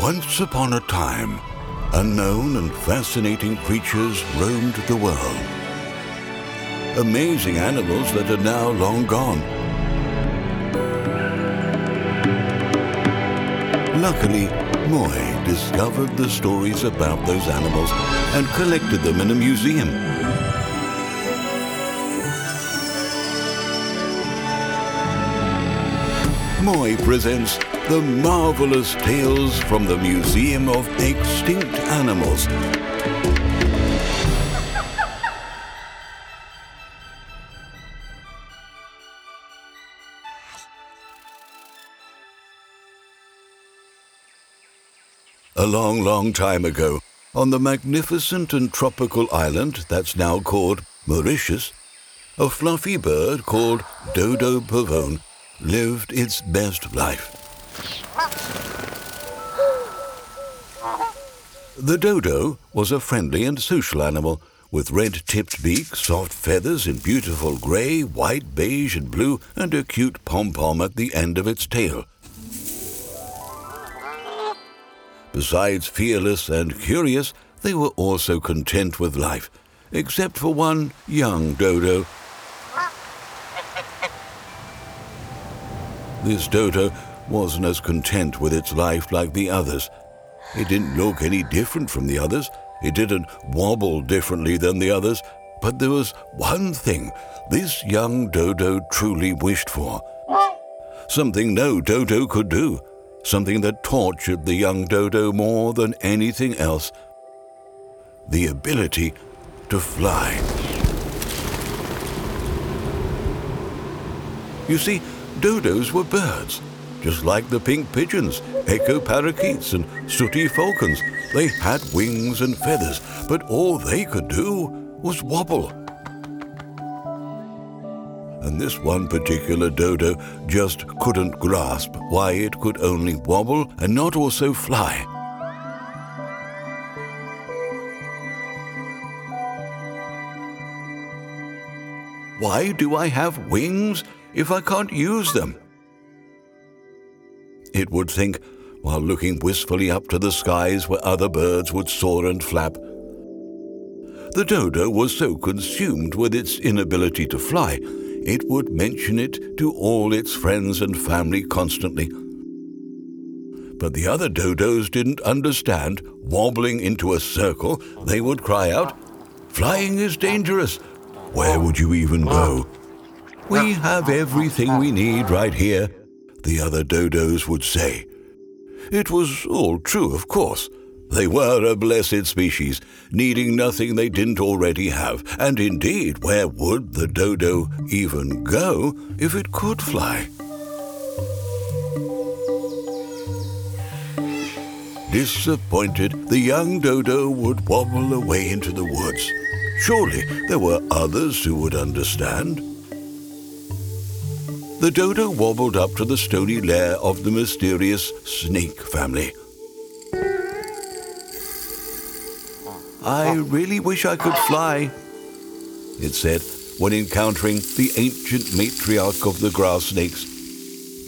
Once upon a time, unknown and fascinating creatures roamed the world. Amazing animals that are now long gone. Luckily, Moooi discovered the stories about those animals and collected them in a museum. Moooi presents the marvelous tales from the Museum of Extinct Animals. A long, long time ago, on the magnificent and tropical island that's now called Mauritius, a fluffy bird called Dodo pavone lived its best life. The dodo was a friendly and social animal with red-tipped beak, soft feathers in beautiful grey, white, beige and blue, and a cute pom-pom at the end of its tail. Besides fearless and curious, they were also content with life, except for one young dodo. This dodo wasn't as content with its life like the others. It didn't look any different from the others. It didn't wobble differently than the others. But there was one thing this young dodo truly wished for. Something no dodo could do something that tortured the young dodo more than anything else the ability to fly. You see, dodos were birds, just like the pink pigeons, echo parakeets, and sooty falcons. They had wings and feathers, but all they could do was wobble and this one particular dodo just couldn't grasp why it could only wobble and not also fly. Why do I have wings if I can't use them? It would think while looking wistfully up to the skies where other birds would soar and flap. The dodo was so consumed with its inability to fly it would mention it to all its friends and family constantly. But the other dodos didn't understand. Wobbling into a circle, they would cry out, Flying is dangerous. Where would you even go? We have everything we need right here, the other dodos would say. It was all true, of course. They were a blessed species, needing nothing they didn't already have. And indeed, where would the dodo even go if it could fly? Disappointed, the young dodo would wobble away into the woods. Surely there were others who would understand. The dodo wobbled up to the stony lair of the mysterious snake family. I really wish I could fly, it said when encountering the ancient matriarch of the grass snakes.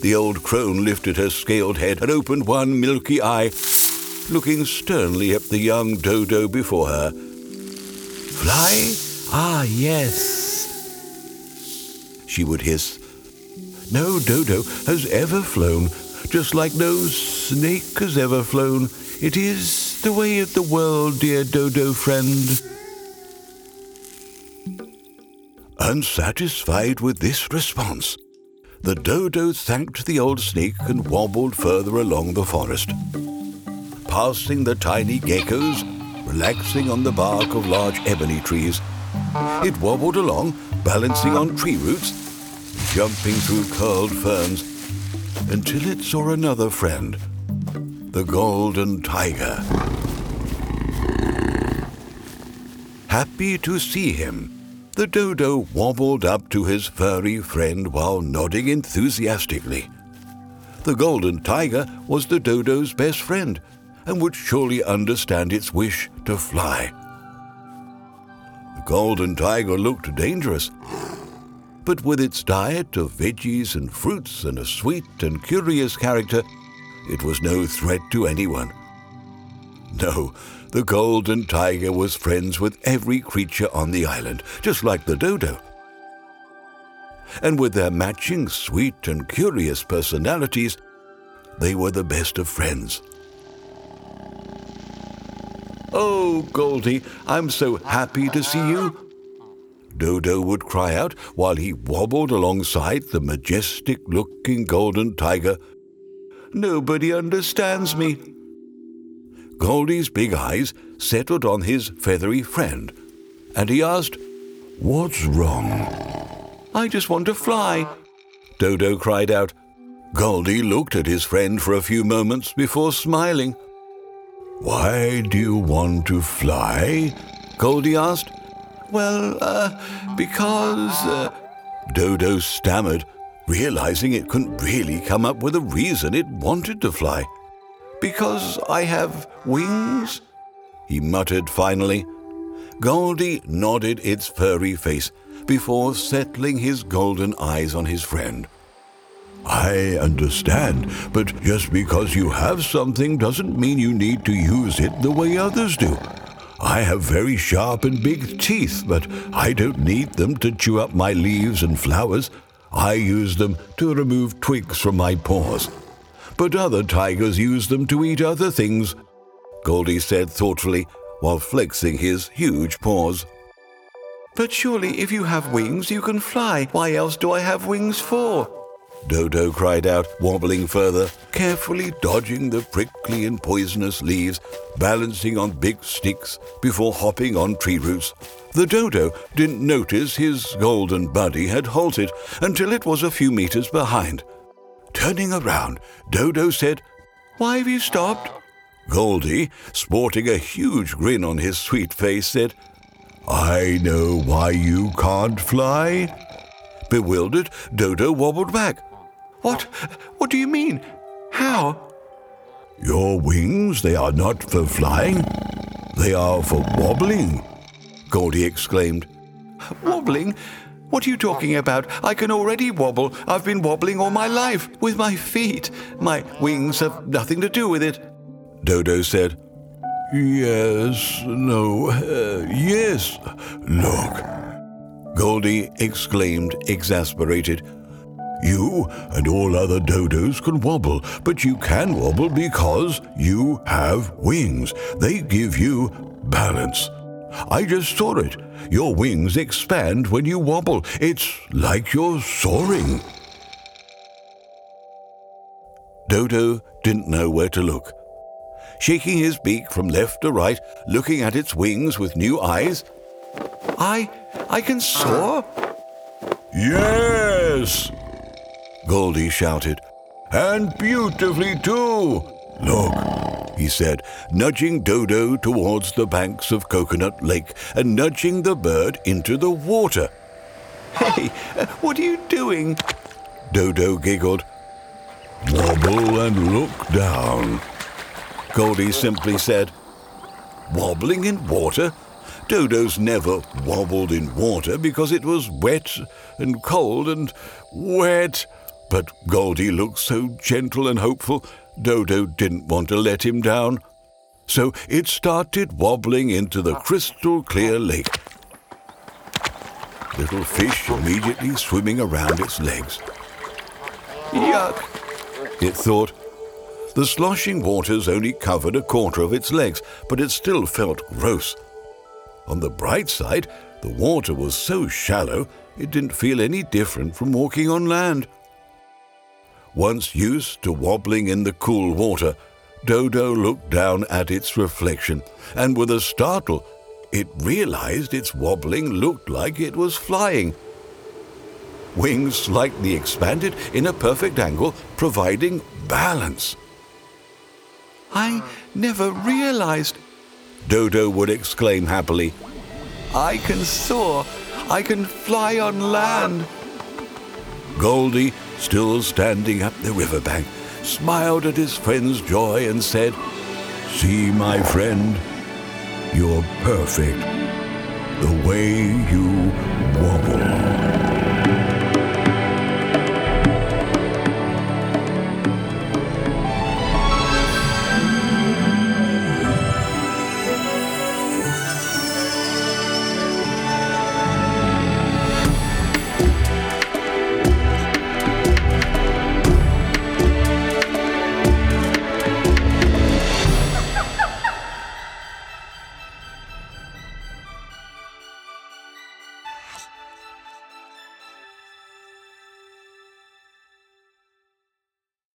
The old crone lifted her scaled head and opened one milky eye, looking sternly at the young dodo before her. Fly? Ah, yes, she would hiss. No dodo has ever flown, just like no snake has ever flown. It is the way of the world, dear Dodo friend. Unsatisfied with this response, the dodo thanked the old snake and wobbled further along the forest. Passing the tiny geckos, relaxing on the bark of large ebony trees, it wobbled along, balancing on tree roots, jumping through curled ferns, until it saw another friend the golden tiger. Happy to see him, the dodo wobbled up to his furry friend while nodding enthusiastically. The golden tiger was the dodo's best friend and would surely understand its wish to fly. The golden tiger looked dangerous, but with its diet of veggies and fruits and a sweet and curious character, it was no threat to anyone. No, the golden tiger was friends with every creature on the island, just like the dodo. And with their matching sweet and curious personalities, they were the best of friends. Oh, Goldie, I'm so happy to see you. Dodo would cry out while he wobbled alongside the majestic looking golden tiger. Nobody understands me. Goldie's big eyes settled on his feathery friend, and he asked, What's wrong? I just want to fly. Dodo cried out. Goldie looked at his friend for a few moments before smiling. Why do you want to fly? Goldie asked. Well, uh, because. Uh, Dodo stammered, realizing it couldn't really come up with a reason it wanted to fly. Because I have wings? He muttered finally. Goldie nodded its furry face before settling his golden eyes on his friend. I understand, but just because you have something doesn't mean you need to use it the way others do. I have very sharp and big teeth, but I don't need them to chew up my leaves and flowers. I use them to remove twigs from my paws. But other tigers use them to eat other things, Goldie said thoughtfully while flexing his huge paws. But surely if you have wings, you can fly. Why else do I have wings for? Dodo cried out, wobbling further, carefully dodging the prickly and poisonous leaves, balancing on big sticks before hopping on tree roots. The dodo didn't notice his golden buddy had halted until it was a few meters behind. Turning around, Dodo said, Why have you stopped? Goldie, sporting a huge grin on his sweet face, said, I know why you can't fly. Bewildered, Dodo wobbled back. What? What do you mean? How? Your wings, they are not for flying. They are for wobbling, Goldie exclaimed. Wobbling? What are you talking about? I can already wobble. I've been wobbling all my life with my feet. My wings have nothing to do with it. Dodo said, Yes, no, uh, yes. Look. Goldie exclaimed, exasperated. You and all other dodos can wobble, but you can wobble because you have wings. They give you balance. I just saw it. Your wings expand when you wobble. It's like you're soaring. Dodo didn't know where to look. Shaking his beak from left to right, looking at its wings with new eyes. I. I can soar? Yes! Goldie shouted. And beautifully too! Look, he said, nudging Dodo towards the banks of Coconut Lake and nudging the bird into the water. Hey, what are you doing? Dodo giggled. Wobble and look down. Goldie simply said, Wobbling in water? Dodo's never wobbled in water because it was wet and cold and wet. But Goldie looked so gentle and hopeful, Dodo didn't want to let him down. So it started wobbling into the crystal clear lake. Little fish immediately swimming around its legs. Yuck, it thought. The sloshing waters only covered a quarter of its legs, but it still felt gross. On the bright side, the water was so shallow it didn't feel any different from walking on land. Once used to wobbling in the cool water, Dodo looked down at its reflection, and with a startle, it realized its wobbling looked like it was flying. Wings slightly expanded in a perfect angle, providing balance. I never realized, Dodo would exclaim happily. I can soar. I can fly on land. Goldie still standing at the riverbank, smiled at his friend's joy and said, See, my friend, you're perfect the way you wobble.